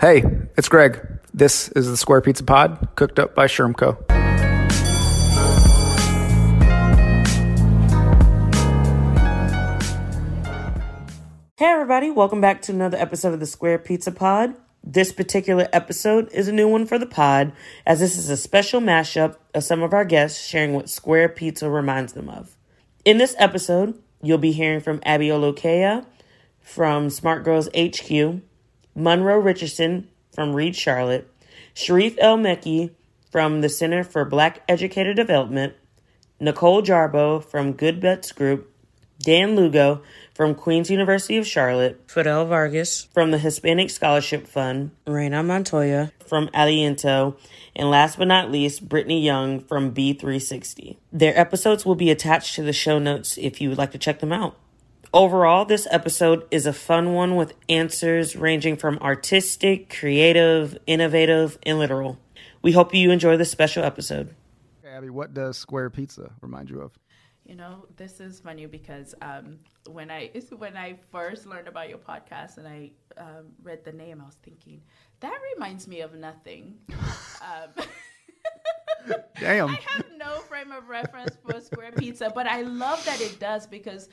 Hey, it's Greg. This is the Square Pizza Pod, cooked up by Shermco. Hey, everybody, welcome back to another episode of the Square Pizza Pod. This particular episode is a new one for the pod, as this is a special mashup of some of our guests sharing what Square Pizza reminds them of. In this episode, you'll be hearing from Abi Olukeye from Smart Girls HQ, Munro Richardson from Read Charlotte, Sharif El-Mekki from the Center for Black Educator Development, Nicole Jarbo from Goodbets Group, Dan Lugo from Queens University of Charlotte, Fidel Vargas from the Hispanic Scholarship Fund, Reyna Montoya from Aliento, and last but not least, Brittany Young from B360. Their episodes will be attached to the show notes if you would like to check them out. Overall, this episode is a fun one with answers ranging from artistic, creative, innovative, and literal. We hope you enjoy this special episode. Abi, what does Square Pizza remind you of? You know, this is funny because um, when I when I first learned about your podcast and I um, read the name, I was thinking that reminds me of nothing. um, Damn. I have no frame of reference for Square Pizza, but I love that it does because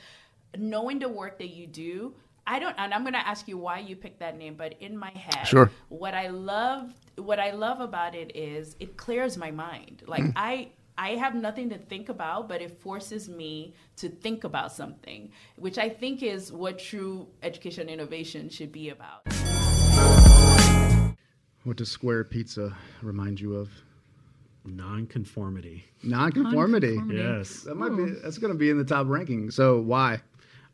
knowing the work that you do, I don't, and I'm going to ask you why you picked that name, but in my head, Sure. What I love, what I love about it is it clears my mind. Like mm. I, I have nothing to think about, but it forces me to think about something, which I think is what true education innovation should be about. What does Square Pizza remind you of? Nonconformity. Nonconformity. Nonconformity. Yes. That might be. That's going to be in the top ranking. So why?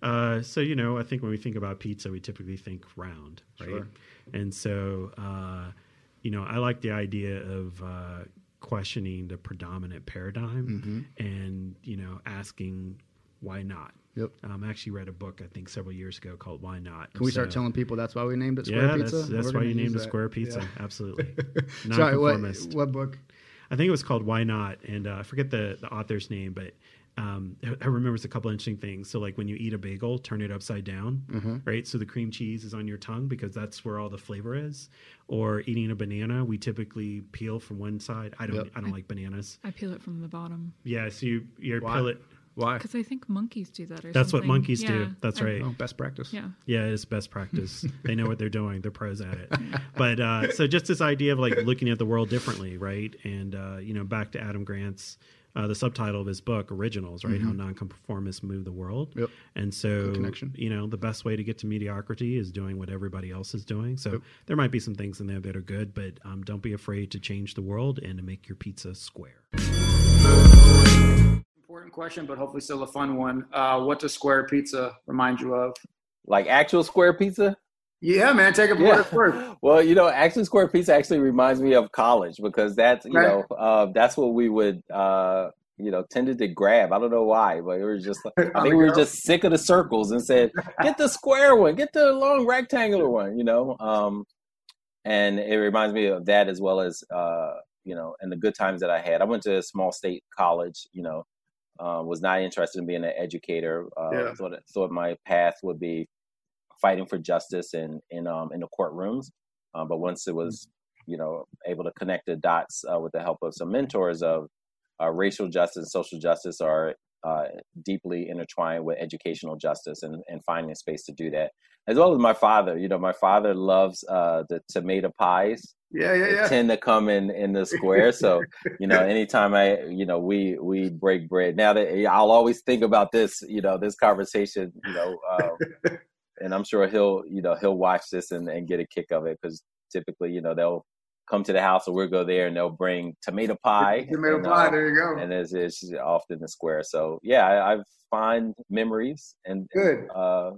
Uh, so you know, I think when we think about pizza, we typically think round, right? Sure. And so, uh, you know, I like the idea of uh, questioning the predominant paradigm, and you know, asking why not. Yep. Um, I actually read a book I think several years ago called "Why Not." Can we start telling people that's why we named it Square Yeah, Pizza? that's, that's why you named it. Square Pizza. Yeah. Absolutely. Sorry, what, what book? I think it was called Why Not, and uh, I forget the the author's name, but um, I I remember it's a couple interesting things. So like when you eat a bagel, turn it upside down, Mm-hmm. right? So the cream cheese is on your tongue because that's where all the flavor is. Or eating a banana, we typically peel from one side. I don't Yep. I don't like bananas. I peel it from the bottom Yeah, so you you peel it. Why? because I think monkeys do that. Or That's what something. monkeys do. That's I- right. Oh, best practice. Yeah. Yeah, it's best practice. they know what they're doing. They're pros at it. But uh, so just this idea of like looking at the world differently, right? And uh, you know, back to Adam Grant's uh, the subtitle of his book, Originals, right? How nonconformists move the world. Yep. And so, you know, the best way to get to mediocrity is doing what everybody else is doing. So there might be some things in there that are good, but um, don't be afraid to change the world and to make your pizza square. Important question, but hopefully still a fun one. Uh, what does Square Pizza remind you of? Like actual square pizza? Yeah, man, take it Yeah. for it. Well, you know, Action square pizza actually reminds me of college because that's you Right. know uh, that's what we would uh, you know tended to grab. I don't know why, but it was just I think we were just sick of the circles and said, get the square one, get the long rectangular one, you know. Um, and it reminds me of that as well as uh, you know, and the good times that I had. I went to a small state college, you know, uh, was not interested in being an educator. Uh, Yeah. thought thought my path would be fighting for justice in in um in the courtrooms. Um, but once it was, you know, able to connect the dots uh, with the help of some mentors of uh, racial justice and social justice are uh, deeply intertwined with educational justice and, and finding a space to do that. As well as my father, you know, my father loves uh, the tomato pies Yeah, yeah, they yeah. tend to come in in the square. So you know, anytime I, you know, we we break bread. Now that I'll always think about this, you know, this conversation, you know, um, and I'm sure he'll, you know, he'll watch this and, and get a kick of it because typically, you know, they'll come to the house or we'll go there and they'll bring tomato pie. Tomato and, pie. uh, There you go. and it's, it's often the square. So yeah, I, I find memories and Good. uh,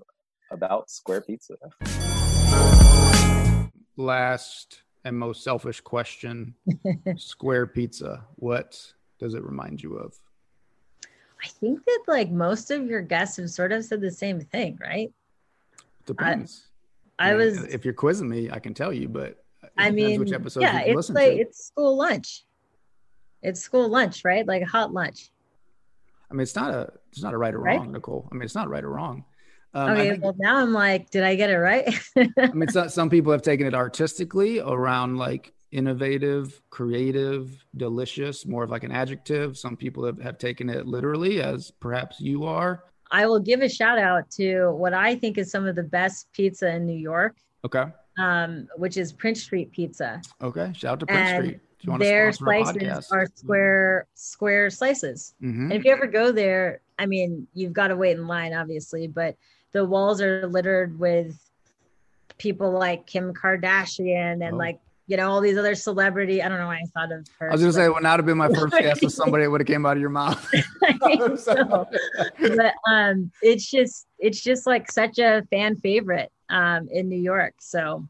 about square pizza. Last and most selfish question: Square Pizza. What does it remind you of? I think that like most of your guests have sort of said the same thing, right? Depends. I mean, was, If you're quizzing me, I can tell you, but I mean, which episodes yeah, it's like to. it's school lunch. It's school lunch, right? Like a hot lunch. I mean, it's not a it's not a right or Right? wrong, Nicole. I mean, it's not right or wrong. Um, okay, think- well now I'm like, did I get it right? I mean, some, some people have taken it artistically around like innovative, creative, delicious, more of like an adjective. Some people have, have taken it literally, as perhaps you are. I will give a shout out to what I think is some of the best pizza in New York, Okay. um, which is Prince Street Pizza. Okay. Shout out to Prince And Street. You want Their slices are square square slices. Mhm. And if you ever go there, I mean, you've got to wait in line, obviously, but the walls are littered with people like Kim Kardashian and Oh. like you know all these other celebrity. I don't know why I thought of her. I was gonna say, it would not have been my first guess if somebody would have came out of your mouth. So, but um, it's just it's just like such a fan favorite um, in New York. So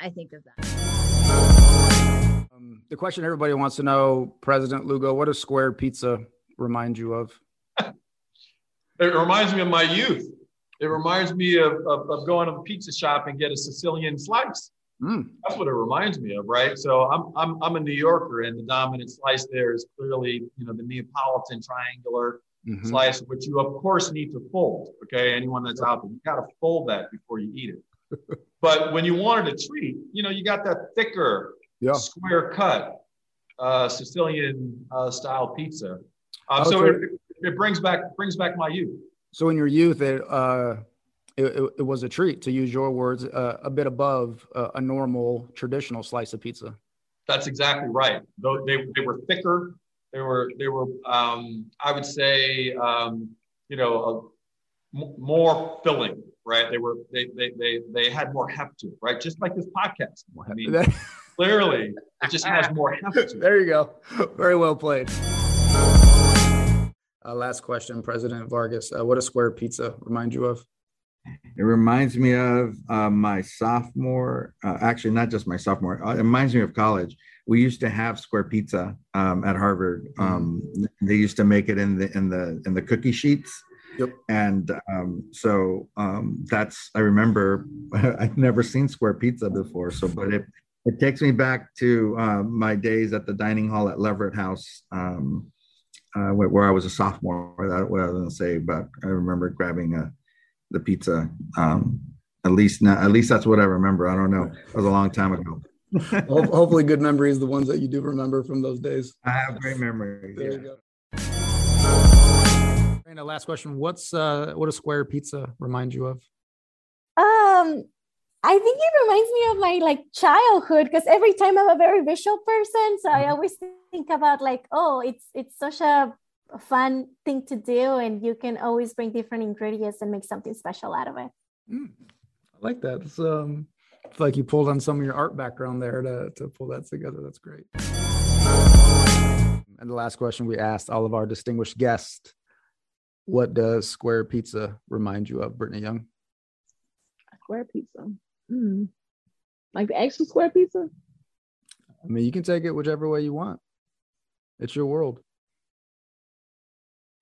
I think of that. Um, the question everybody wants to know, President Lugo, what does square pizza remind you of? It reminds me of my youth. It reminds me of, of, of going to the pizza shop and get a Sicilian slice. Mm. That's what it reminds me of, right? So I'm, I'm, I'm a New Yorker, and the dominant slice there is clearly, you know, the Neapolitan triangular Mhm. slice, which you of course need to fold. Okay, anyone that's out there, you got to fold that before you eat it. but when you wanted a treat, you know, you got that thicker, Yeah. square cut uh, Sicilian uh, style pizza. Um, so so- it, it brings back brings back my youth. So in your youth, it uh, it, it, it was a treat to use your words, uh, a bit above uh, a normal traditional slice of pizza. That's exactly right. Though they, they were thicker, they were they were um, I would say um, you know a, m- more filling, right? They were they, they they they had more heft to it, right? Just like this podcast. I mean, clearly it just has more heft to it. there you go. Very well played. Uh, last question, President Vargas. Uh, what does square pizza remind you of? It reminds me of uh, my sophomore, uh, actually, not just my sophomore, uh, it reminds me of college. We used to have square pizza um, at Harvard. Um, they used to make it in the in the in the cookie sheets. Yep. And um, so um, that's I remember I've never seen square pizza before. So, but it it takes me back to uh, my days at the dining hall at Leverett House, um, uh, where, where I was a sophomore. That what I was going to say, but I remember grabbing a the pizza. Um, at least not, at least that's what I remember. I don't know. It was a long time ago. Hopefully, good memories, the ones that you do remember from those days. I have great memories. There you go. And the last question: What's uh, what does square pizza remind you of? Um, I think it reminds me of my like childhood because every time I'm a very visual person, so I always think about like, oh, it's it's such a fun thing to do, and you can always bring different ingredients and make something special out of it. I like that. It's, um, I feel like you pulled on some of your art background there to, to pull that together. That's great. And the last question we asked all of our distinguished guests What does square pizza remind you of, Brittany Young? Square pizza. Mm. Like the actual square pizza? I mean, you can take it whichever way you want. It's your world.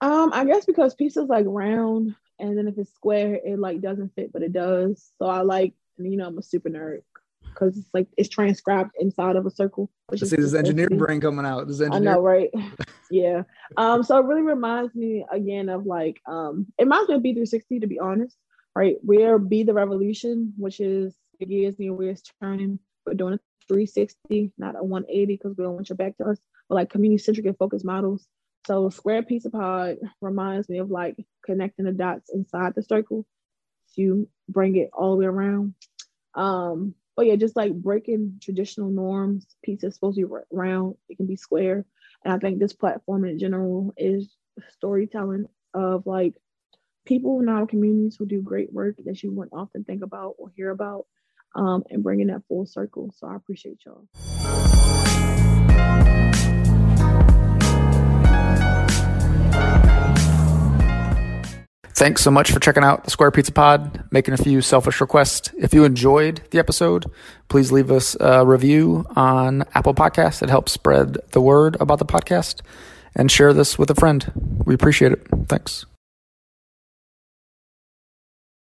Um, I guess because pizza's like round, and then if it's square, it like doesn't fit, but it does. So I like, you know, I'm a super nerd because it's like it's transcribed inside of a circle. Which See is this engineer brain coming out. This engineer. I know, right? yeah. Um, so it really reminds me again of like um it reminds me of B360 to be honest. Right. We're Be the Revolution, which is the gears the wheels turning. We're doing a 360, not a 180, because we don't want your back to us, but like community centric and focused models. So Square Pizza Pod reminds me of like connecting the dots inside the circle to bring it all the way around. Um, but yeah, just like breaking traditional norms. Pizza is supposed to be round, it can be square. And I think this platform in general is storytelling of like people in our communities who do great work that you wouldn't often think about or hear about, um, and bringing that full circle. So I appreciate y'all. Thanks so much for checking out the Square Pizza Pod, making a few selfish requests. If you enjoyed the episode, please leave us a review on Apple Podcasts. It helps spread the word about the podcast and share this with a friend. We appreciate it. Thanks.